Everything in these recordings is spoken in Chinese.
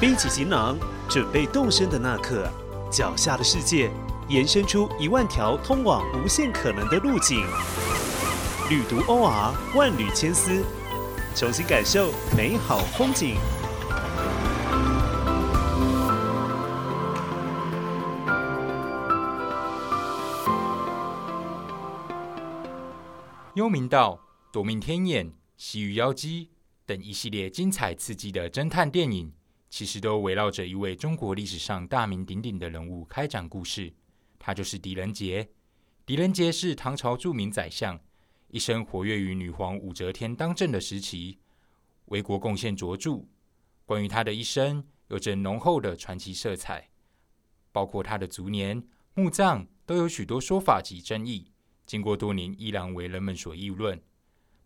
背起行囊，准备动身的那刻，脚下的世界延伸出一万条通往无限可能的路径。旅途 OR 万缕千丝，重新感受美好风景。幽冥道、夺命天眼、西域妖姬等一系列精彩刺激的侦探电影。其实都围绕着一位中国历史上大名鼎鼎的人物开展故事，他就是狄仁杰。狄仁杰是唐朝著名宰相，一生活跃于女皇武则天当政的时期，为国贡献卓著。关于他的一生，有着浓厚的传奇色彩，包括他的卒年、墓葬都有许多说法及争议，经过多年依然为人们所议论。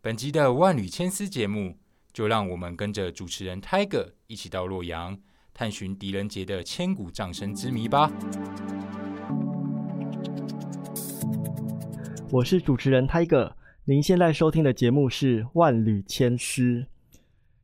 本集的万缕千丝节目。就让我们跟着主持人 Tiger 一起到洛阳，探寻狄仁杰的千古葬身之谜吧。我是主持人 Tiger，您现在收听的节目是《万缕千丝》。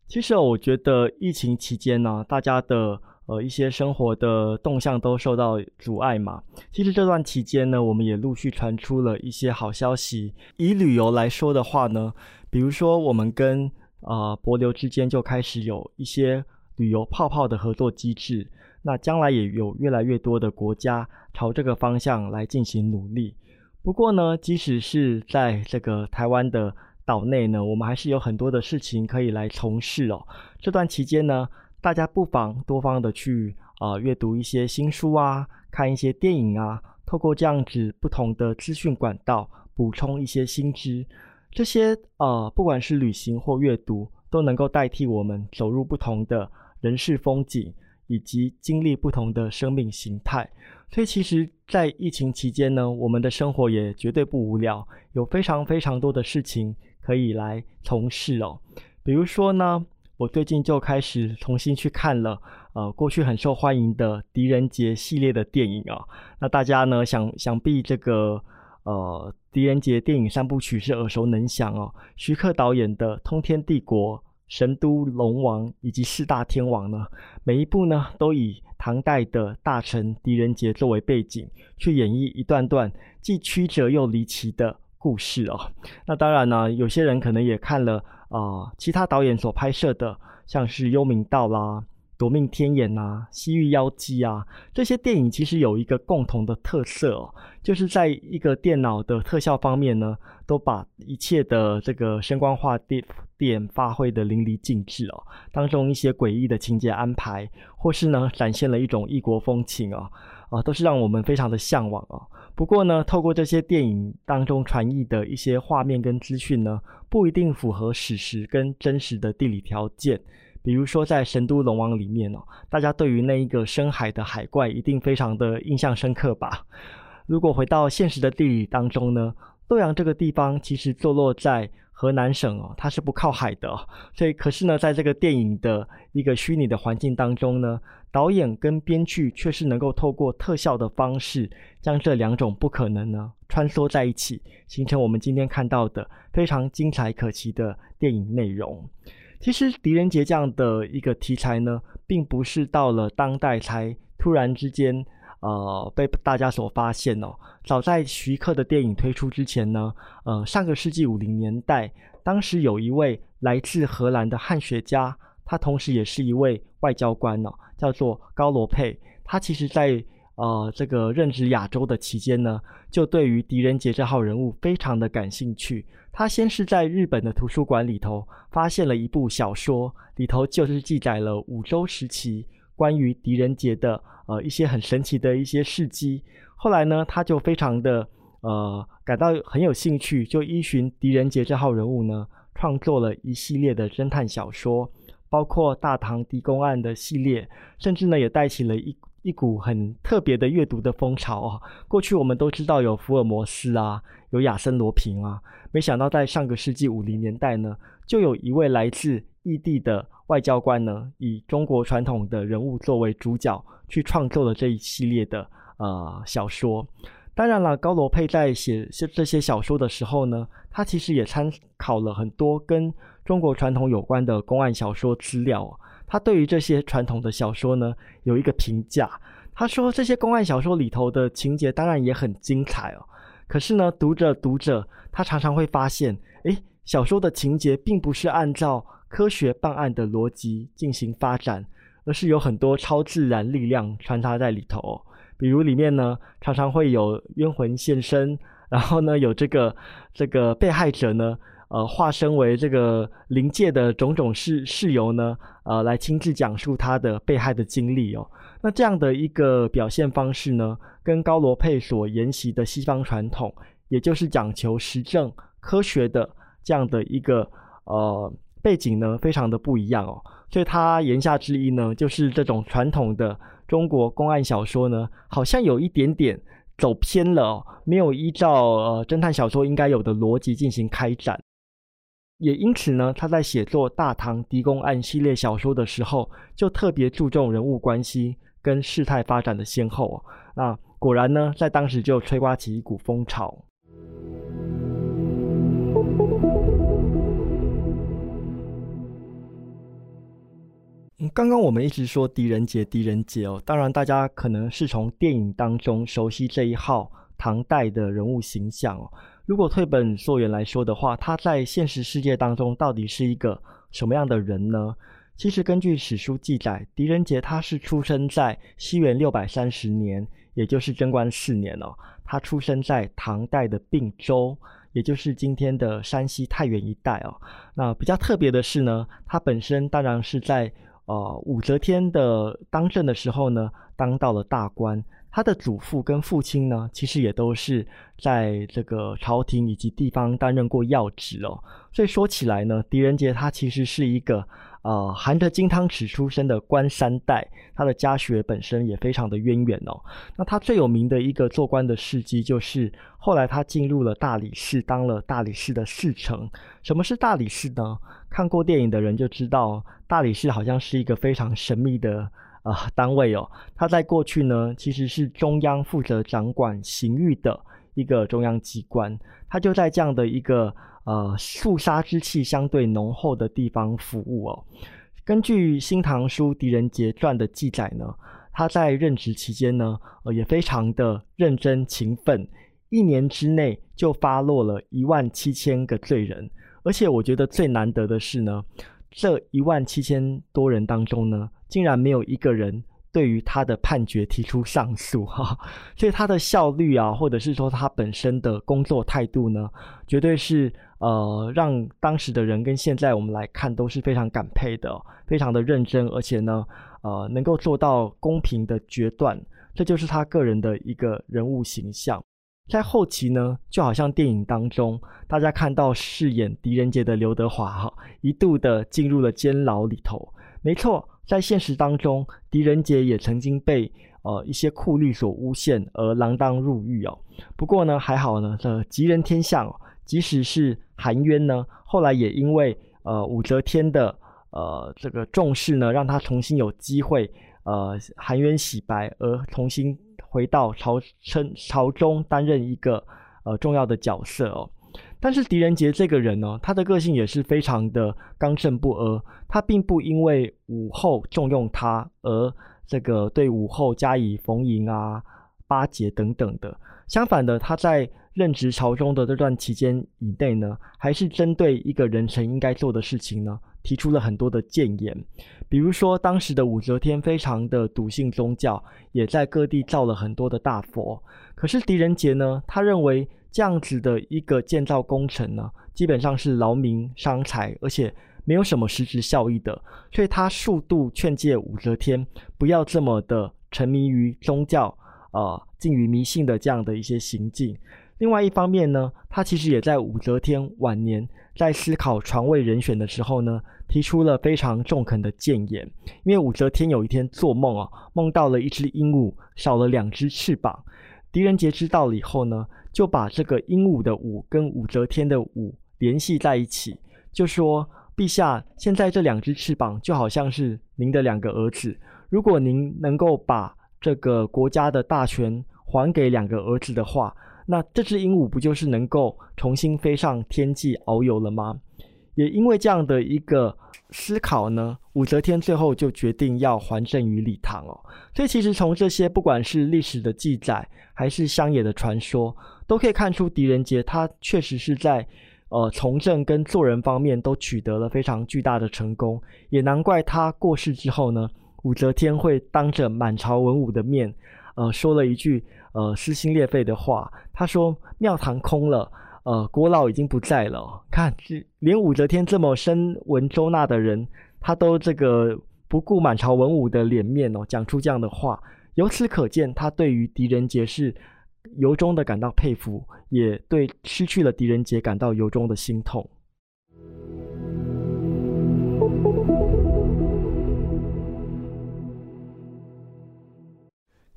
其实我觉得疫情期间呢，大家的呃一些生活的动向都受到阻碍嘛。其实这段期间呢，我们也陆续传出了一些好消息。以旅游来说的话呢，比如说我们跟啊，博流之间就开始有一些旅游泡泡的合作机制，那将来也有越来越多的国家朝这个方向来进行努力。不过呢，即使是在这个台湾的岛内呢，我们还是有很多的事情可以来从事哦。这段期间呢，大家不妨多方的去啊阅读一些新书啊，看一些电影啊，透过这样子不同的资讯管道，补充一些新知。这些呃，不管是旅行或阅读，都能够代替我们走入不同的人世风景，以及经历不同的生命形态。所以，其实，在疫情期间呢，我们的生活也绝对不无聊，有非常非常多的事情可以来从事哦。比如说呢，我最近就开始重新去看了呃过去很受欢迎的狄仁杰系列的电影啊。那大家呢，想想必这个。呃，狄仁杰电影三部曲是耳熟能详哦。徐克导演的《通天帝国》《神都龙王》以及《四大天王》呢，每一部呢都以唐代的大臣狄仁杰作为背景，去演绎一段段既曲折又离奇的故事哦。那当然呢，有些人可能也看了啊，其他导演所拍摄的，像是《幽冥道》啦。夺命天眼啊，西域妖姬啊，这些电影其实有一个共同的特色哦，就是在一个电脑的特效方面呢，都把一切的这个声光化电电发挥的淋漓尽致哦。当中一些诡异的情节安排，或是呢展现了一种异国风情啊，啊，都是让我们非常的向往啊。不过呢，透过这些电影当中传译的一些画面跟资讯呢，不一定符合史实跟真实的地理条件。比如说，在《神都龙王》里面哦，大家对于那一个深海的海怪一定非常的印象深刻吧？如果回到现实的地理当中呢，洛阳这个地方其实坐落在河南省哦，它是不靠海的，所以可是呢，在这个电影的一个虚拟的环境当中呢，导演跟编剧却是能够透过特效的方式，将这两种不可能呢穿梭在一起，形成我们今天看到的非常精彩可期的电影内容。其实狄仁杰这样的一个题材呢，并不是到了当代才突然之间，呃，被大家所发现哦。早在徐克的电影推出之前呢，呃，上个世纪五零年代，当时有一位来自荷兰的汉学家，他同时也是一位外交官哦，叫做高罗佩。他其实在呃这个任职亚洲的期间呢，就对于狄仁杰这号人物非常的感兴趣。他先是在日本的图书馆里头发现了一部小说，里头就是记载了五周时期关于狄仁杰的呃一些很神奇的一些事迹。后来呢，他就非常的呃感到很有兴趣，就依循狄仁杰这号人物呢，创作了一系列的侦探小说，包括《大唐狄公案》的系列，甚至呢也带起了一一股很特别的阅读的风潮啊。过去我们都知道有福尔摩斯啊，有亚森罗平啊。没想到，在上个世纪五零年代呢，就有一位来自异地的外交官呢，以中国传统的人物作为主角，去创作了这一系列的呃小说。当然了，高罗佩在写这些小说的时候呢，他其实也参考了很多跟中国传统有关的公案小说资料。他对于这些传统的小说呢有一个评价，他说这些公案小说里头的情节当然也很精彩哦，可是呢，读着读着，他常常会发现，诶，小说的情节并不是按照科学办案的逻辑进行发展，而是有很多超自然力量穿插在里头。比如里面呢，常常会有冤魂现身，然后呢，有这个这个被害者呢，呃，化身为这个灵界的种种事事由呢，呃，来亲自讲述他的被害的经历哦。那这样的一个表现方式呢，跟高罗佩所沿袭的西方传统，也就是讲求实证科学的这样的一个呃背景呢，非常的不一样哦。所以他言下之意呢，就是这种传统的。中国公案小说呢，好像有一点点走偏了，哦没有依照呃侦探小说应该有的逻辑进行开展，也因此呢，他在写作《大唐狄公案》系列小说的时候，就特别注重人物关系跟事态发展的先后。那果然呢，在当时就吹刮起一股风潮。刚刚我们一直说狄仁杰，狄仁杰哦，当然大家可能是从电影当中熟悉这一号唐代的人物形象哦。如果退本溯源来说的话，他在现实世界当中到底是一个什么样的人呢？其实根据史书记载，狄仁杰他是出生在西元六百三十年，也就是贞观四年哦。他出生在唐代的并州，也就是今天的山西太原一带哦。那比较特别的是呢，他本身当然是在呃，武则天的当政的时候呢，当到了大官。他的祖父跟父亲呢，其实也都是在这个朝廷以及地方担任过要职哦。所以说起来呢，狄仁杰他其实是一个。呃，含着金汤匙出生的官三代，他的家学本身也非常的渊源哦。那他最有名的一个做官的事迹，就是后来他进入了大理寺，当了大理寺的侍丞。什么是大理寺呢？看过电影的人就知道，大理寺好像是一个非常神秘的啊单位哦。他在过去呢，其实是中央负责掌管刑狱的一个中央机关，他就在这样的一个。呃，肃杀之气相对浓厚的地方服务哦。根据《新唐书·狄仁杰传》的记载呢，他在任职期间呢，呃，也非常的认真勤奋，一年之内就发落了一万七千个罪人。而且我觉得最难得的是呢，这一万七千多人当中呢，竟然没有一个人。对于他的判决提出上诉哈，所以他的效率啊，或者是说他本身的工作态度呢，绝对是呃让当时的人跟现在我们来看都是非常感佩的，非常的认真，而且呢呃能够做到公平的决断，这就是他个人的一个人物形象。在后期呢，就好像电影当中大家看到饰演狄仁杰的刘德华哈，一度的进入了监牢里头，没错。在现实当中，狄仁杰也曾经被呃一些酷吏所诬陷而锒铛入狱哦。不过呢，还好呢，这吉人天相，即使是含冤呢，后来也因为呃武则天的呃这个重视呢，让他重新有机会呃含冤洗白，而重新回到朝称朝中担任一个呃重要的角色哦。但是狄仁杰这个人呢，他的个性也是非常的刚正不阿。他并不因为武后重用他而这个对武后加以逢迎啊、巴结等等的。相反的，他在任职朝中的这段期间以内呢，还是针对一个人臣应该做的事情呢，提出了很多的谏言。比如说，当时的武则天非常的笃信宗教，也在各地造了很多的大佛。可是狄仁杰呢，他认为。这样子的一个建造工程呢，基本上是劳民伤财，而且没有什么实质效益的。所以他数度劝诫武则天不要这么的沉迷于宗教，呃，近于迷信的这样的一些行径。另外一方面呢，他其实也在武则天晚年在思考传位人选的时候呢，提出了非常中肯的谏言。因为武则天有一天做梦啊，梦到了一只鹦鹉少了两只翅膀。狄仁杰知道了以后呢。就把这个鹦鹉的鹉跟武则天的武联系在一起，就说：“陛下，现在这两只翅膀就好像是您的两个儿子。如果您能够把这个国家的大权还给两个儿子的话，那这只鹦鹉不就是能够重新飞上天际遨游了吗？”也因为这样的一个思考呢，武则天最后就决定要还政于李唐哦。所以其实从这些不管是历史的记载，还是乡野的传说，都可以看出狄仁杰他确实是在呃从政跟做人方面都取得了非常巨大的成功。也难怪他过世之后呢，武则天会当着满朝文武的面，呃说了一句呃撕心裂肺的话，他说庙堂空了。呃，郭老已经不在了。看，连武则天这么深文周纳的人，他都这个不顾满朝文武的脸面哦，讲出这样的话。由此可见，他对于狄仁杰是由衷的感到佩服，也对失去了狄仁杰感到由衷的心痛。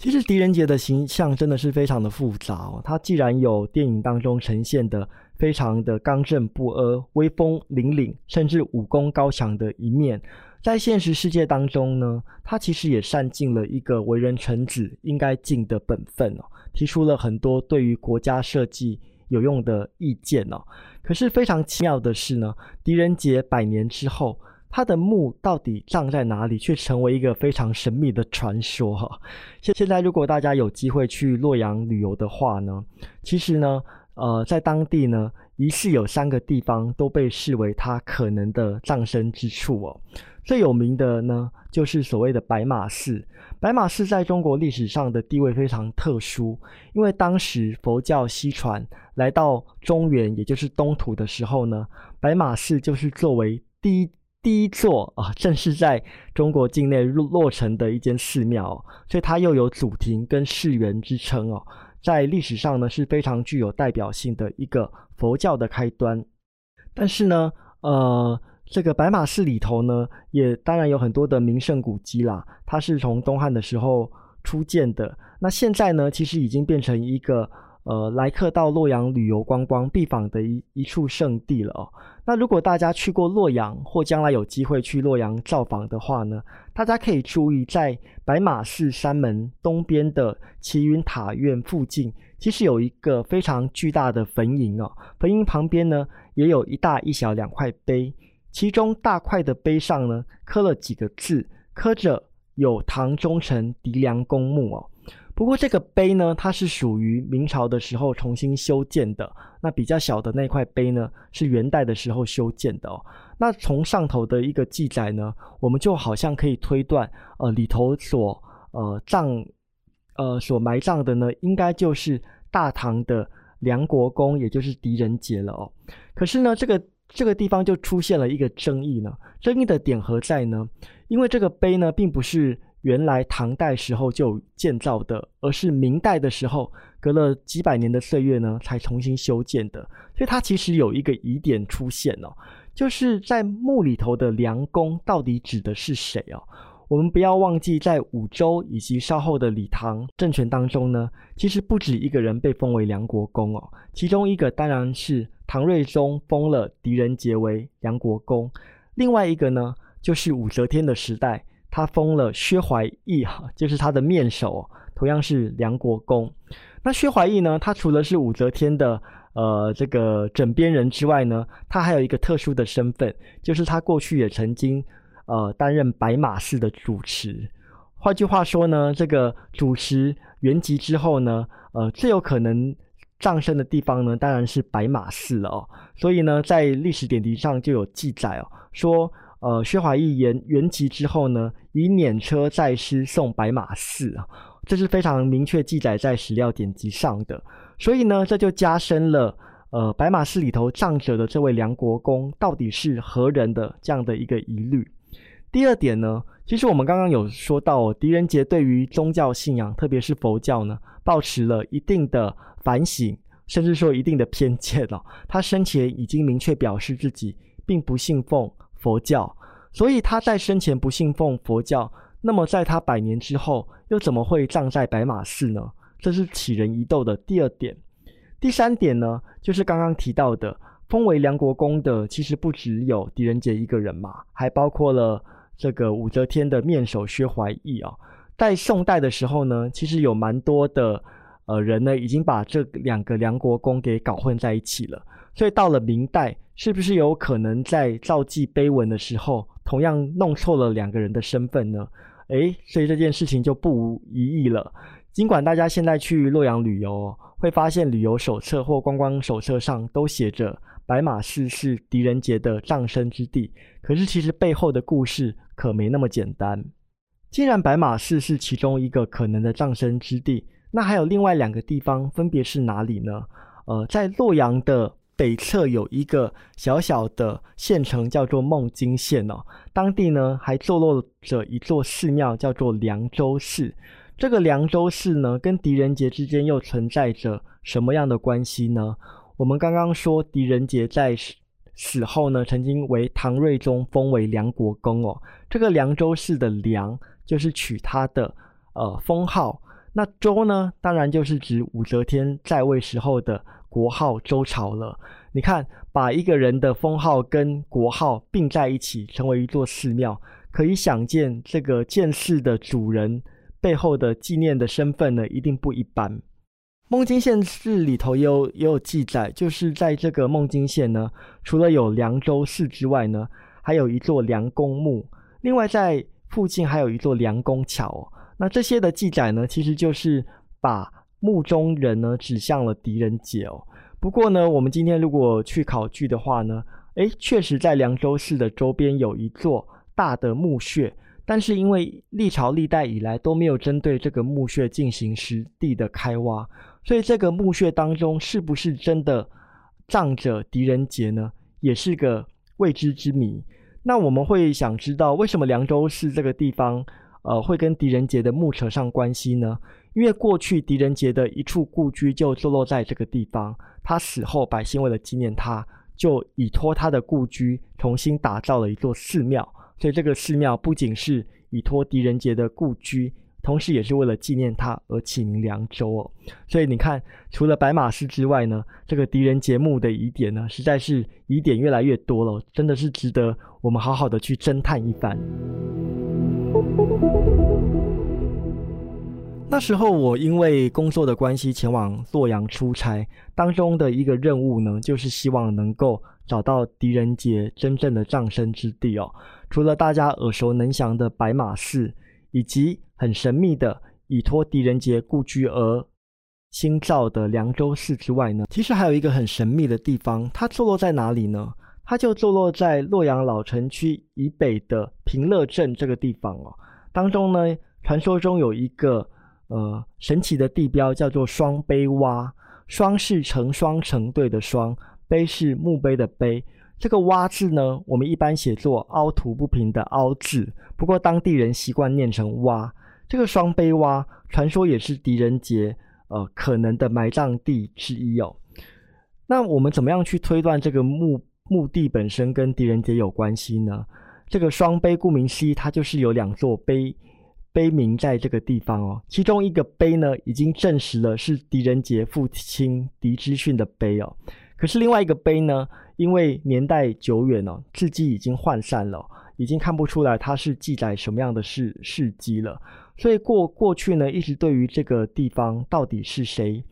其实狄仁杰的形象真的是非常的复杂哦。他既然有电影当中呈现的非常的刚正不阿、威风凛凛，甚至武功高强的一面，在现实世界当中呢，他其实也善尽了一个为人臣子应该尽的本分哦，提出了很多对于国家设计有用的意见哦。可是非常奇妙的是呢，狄仁杰百年之后。他的墓到底葬在哪里，却成为一个非常神秘的传说哈。现现在，如果大家有机会去洛阳旅游的话呢，其实呢，呃，在当地呢，疑似有三个地方都被视为他可能的葬身之处哦。最有名的呢，就是所谓的白马寺。白马寺在中国历史上的地位非常特殊，因为当时佛教西传来到中原，也就是东土的时候呢，白马寺就是作为第一。第一座啊，正是在中国境内落落成的一间寺庙，所以它又有祖庭跟寺园之称哦。在历史上呢，是非常具有代表性的一个佛教的开端。但是呢，呃，这个白马寺里头呢，也当然有很多的名胜古迹啦。它是从东汉的时候初建的，那现在呢，其实已经变成一个。呃，来客到洛阳旅游观光必访的一一处圣地了哦。那如果大家去过洛阳，或将来有机会去洛阳造访的话呢，大家可以注意，在白马寺山门东边的齐云塔院附近，其实有一个非常巨大的坟茔哦。坟茔旁边呢，也有一大一小两块碑，其中大块的碑上呢，刻了几个字，刻着“有唐忠臣狄良公墓”哦。不过这个碑呢，它是属于明朝的时候重新修建的。那比较小的那块碑呢，是元代的时候修建的哦。那从上头的一个记载呢，我们就好像可以推断，呃，里头所呃葬呃所埋葬的呢，应该就是大唐的梁国公，也就是狄仁杰了哦。可是呢，这个这个地方就出现了一个争议呢。争议的点何在呢？因为这个碑呢，并不是。原来唐代时候就建造的，而是明代的时候隔了几百年的岁月呢，才重新修建的。所以它其实有一个疑点出现哦，就是在墓里头的梁公到底指的是谁哦？我们不要忘记，在武周以及稍后的李唐政权当中呢，其实不止一个人被封为梁国公哦。其中一个当然是唐睿宗封了狄仁杰为梁国公，另外一个呢，就是武则天的时代。他封了薛怀义哈，就是他的面首，同样是梁国公。那薛怀义呢，他除了是武则天的呃这个枕边人之外呢，他还有一个特殊的身份，就是他过去也曾经呃担任白马寺的主持。换句话说呢，这个主持原籍之后呢，呃最有可能葬身的地方呢，当然是白马寺了哦。所以呢，在历史典籍上就有记载哦，说。呃，薛怀义原原籍之后呢，以辇车载尸送白马寺啊，这是非常明确记载在史料典籍上的。所以呢，这就加深了呃白马寺里头葬着的这位梁国公到底是何人的这样的一个疑虑。第二点呢，其实我们刚刚有说到，狄仁杰对于宗教信仰，特别是佛教呢，抱持了一定的反省，甚至说一定的偏见哦。他生前已经明确表示自己并不信奉。佛教，所以他在生前不信奉佛教，那么在他百年之后，又怎么会葬在白马寺呢？这是起人疑窦的第二点。第三点呢，就是刚刚提到的，封为梁国公的，其实不只有狄仁杰一个人嘛，还包括了这个武则天的面首薛怀义啊。在宋代的时候呢，其实有蛮多的呃人呢，已经把这两个梁国公给搞混在一起了。所以到了明代，是不是有可能在造记碑文的时候，同样弄错了两个人的身份呢？诶，所以这件事情就不无疑义了。尽管大家现在去洛阳旅游，会发现旅游手册或观光手册上都写着白马寺是狄仁杰的葬身之地，可是其实背后的故事可没那么简单。既然白马寺是其中一个可能的葬身之地，那还有另外两个地方，分别是哪里呢？呃，在洛阳的北侧有一个小小的县城，叫做孟津县哦。当地呢还坐落着一座寺庙，叫做凉州寺。这个凉州寺呢，跟狄仁杰之间又存在着什么样的关系呢？我们刚刚说狄仁杰在死后呢，曾经为唐睿宗封为凉国公哦。这个凉州寺的凉。就是取他的呃封号，那周呢，当然就是指武则天在位时候的国号周朝了。你看，把一个人的封号跟国号并在一起，成为一座寺庙，可以想见这个建寺的主人背后的纪念的身份呢，一定不一般。孟津县寺里头也有也有记载，就是在这个孟津县呢，除了有凉州寺之外呢，还有一座凉公墓，另外在。附近还有一座梁公桥，那这些的记载呢，其实就是把墓中人呢指向了狄仁杰哦。不过呢，我们今天如果去考据的话呢，诶，确实在凉州市的周边有一座大的墓穴，但是因为历朝历代以来都没有针对这个墓穴进行实地的开挖，所以这个墓穴当中是不是真的葬着狄仁杰呢，也是个未知之谜。那我们会想知道，为什么凉州市这个地方，呃，会跟狄仁杰的墓扯上关系呢？因为过去狄仁杰的一处故居就坐落在这个地方，他死后，百姓为了纪念他，就以托他的故居重新打造了一座寺庙，所以这个寺庙不仅是以托狄仁杰的故居。同时，也是为了纪念他而起名凉州哦。所以你看，除了白马寺之外呢，这个狄仁杰墓的疑点呢，实在是疑点越来越多了，真的是值得我们好好的去侦探一番。那时候我因为工作的关系前往洛阳出差，当中的一个任务呢，就是希望能够找到狄仁杰真正的葬身之地哦。除了大家耳熟能详的白马寺。以及很神秘的以托狄仁杰故居而新造的凉州寺之外呢，其实还有一个很神秘的地方，它坐落在哪里呢？它就坐落在洛阳老城区以北的平乐镇这个地方哦。当中呢，传说中有一个呃神奇的地标，叫做双碑洼。双是成双成对的双，碑是墓碑的碑。这个“洼”字呢，我们一般写作凹凸不平的“凹”字，不过当地人习惯念成“洼”。这个双碑洼，传说也是狄仁杰呃可能的埋葬地之一哦。那我们怎么样去推断这个墓墓地本身跟狄仁杰有关系呢？这个双碑顾名思义，它就是有两座碑碑名在这个地方哦。其中一个碑呢，已经证实了是狄仁杰父亲狄之训的碑哦。可是另外一个碑呢？因为年代久远哦，字迹已经涣散了，已经看不出来它是记载什么样的事事迹了。所以过过去呢，一直对于这个地方到底是谁，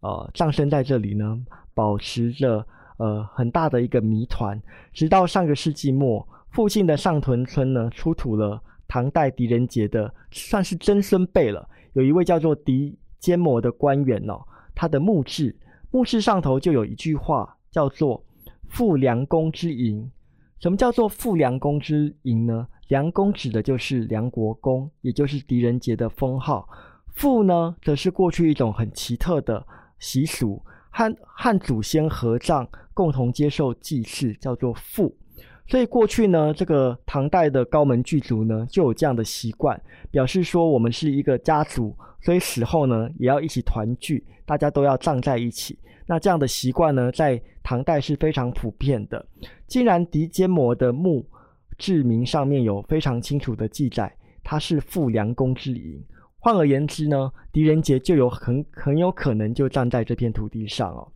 呃，葬身在这里呢，保持着呃很大的一个谜团。直到上个世纪末，附近的上屯村呢，出土了唐代狄仁杰的算是曾孙辈了，有一位叫做狄坚摩的官员哦，他的墓志，墓志上头就有一句话叫做。复良公之营，什么叫做复良公之营呢？良公指的就是梁国公，也就是狄仁杰的封号。复呢，则是过去一种很奇特的习俗，和和祖先合葬，共同接受祭祀，叫做复。所以过去呢，这个唐代的高门巨族呢，就有这样的习惯，表示说我们是一个家族，所以死后呢，也要一起团聚，大家都要葬在一起。那这样的习惯呢，在唐代是非常普遍的。既然狄坚摩的墓志铭上面有非常清楚的记载，他是傅良公之营。换而言之呢，狄仁杰就有很很有可能就葬在这片土地上哦。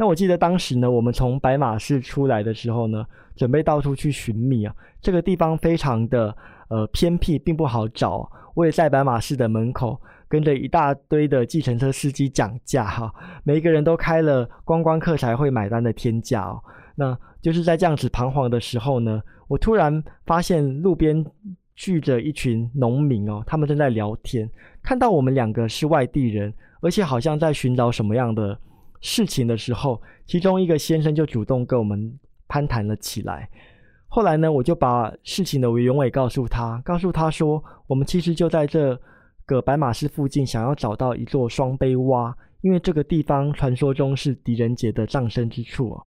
那我记得当时呢，我们从白马寺出来的时候呢，准备到处去寻觅啊，这个地方非常的呃偏僻，并不好找。我也在白马寺的门口。跟着一大堆的计程车司机讲价哈，每一个人都开了观光客才会买单的天价哦。那就是在这样子彷徨的时候呢，我突然发现路边聚着一群农民哦，他们正在聊天。看到我们两个是外地人，而且好像在寻找什么样的事情的时候，其中一个先生就主动跟我们攀谈了起来。后来呢，我就把事情的原委告诉他，告诉他说，我们其实就在这个白马寺附近，想要找到一座双碑洼，因为这个地方传说中是狄仁杰的葬身之处哦。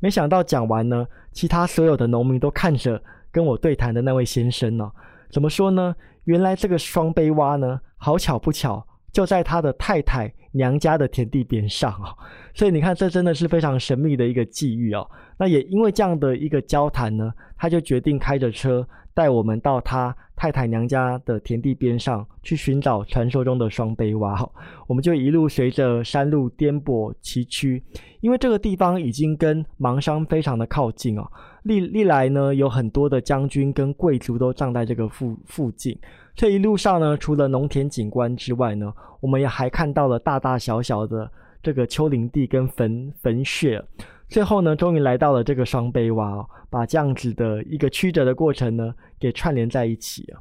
没想到讲完呢，其他所有的农民都看着跟我对谈的那位先生呢，怎么说呢？原来这个双碑洼呢，好巧不巧。就在他的太太娘家的田地边上啊，所以你看，这真的是非常神秘的一个际遇哦。那也因为这样的一个交谈呢，他就决定开着车带我们到他太太娘家的田地边上去寻找传说中的双碑洼。我们就一路随着山路颠簸崎岖，因为这个地方已经跟芒山非常的靠近哦。历历来呢，有很多的将军跟贵族都葬在这个附附近。这一路上呢，除了农田景观之外呢，我们也还看到了大大小小的这个丘陵地跟坟坟穴。最后呢，终于来到了这个双碑洼，把这样子的一个曲折的过程呢，给串联在一起啊。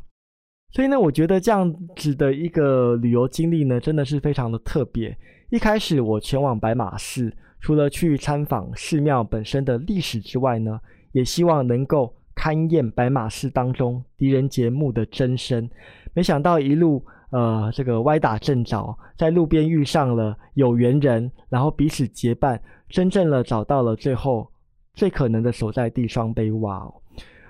所以呢，我觉得这样子的一个旅游经历呢，真的是非常的特别。一开始我前往白马寺，除了去参访寺庙本身的历史之外呢，也希望能够。勘验白马寺当中狄仁杰墓的真身，没想到一路呃这个歪打正着，在路边遇上了有缘人，然后彼此结伴，真正的找到了最后最可能的所在地双碑洼。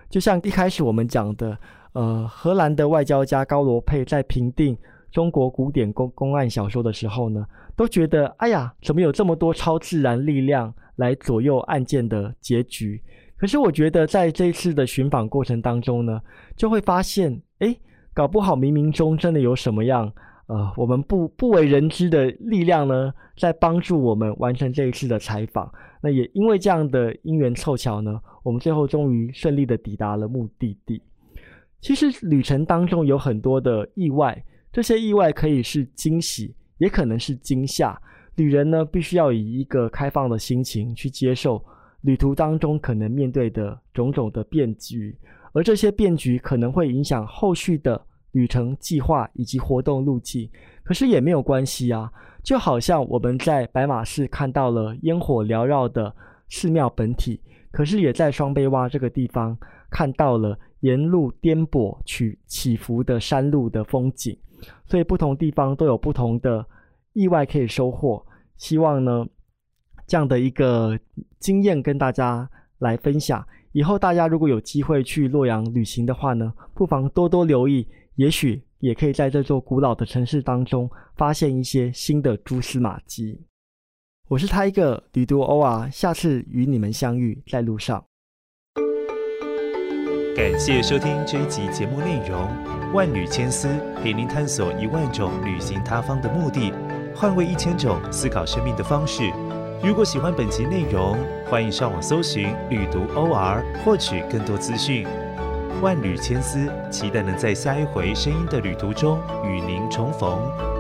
就像一开始我们讲的，呃，荷兰的外交家高罗佩在评定中国古典公公案小说的时候呢，都觉得哎呀，怎么有这么多超自然力量来左右案件的结局？可是我觉得，在这一次的寻访过程当中呢，就会发现，哎，搞不好冥冥中真的有什么样，呃，我们不不为人知的力量呢，在帮助我们完成这一次的采访。那也因为这样的因缘凑巧呢，我们最后终于顺利的抵达了目的地。其实旅程当中有很多的意外，这些意外可以是惊喜，也可能是惊吓。旅人呢，必须要以一个开放的心情去接受。旅途当中可能面对的种种的变局，而这些变局可能会影响后续的旅程计划以及活动路径。可是也没有关系啊，就好像我们在白马寺看到了烟火缭绕的寺庙本体，可是也在双碑洼这个地方看到了沿路颠簸起起伏的山路的风景。所以不同地方都有不同的意外可以收获。希望呢。这样的一个经验跟大家来分享。以后大家如果有机会去洛阳旅行的话呢，不妨多多留意，也许也可以在这座古老的城市当中发现一些新的蛛丝马迹。我是他一个旅途欧啊，下次与你们相遇在路上。感谢收听这一集节目内容，万缕千丝陪您探索一万种旅行他方的目的，换位一千种思考生命的方式。如果喜欢本集内容，欢迎上网搜寻“旅读 OR” 获取更多资讯。万缕千丝，期待能在下一回声音的旅途中与您重逢。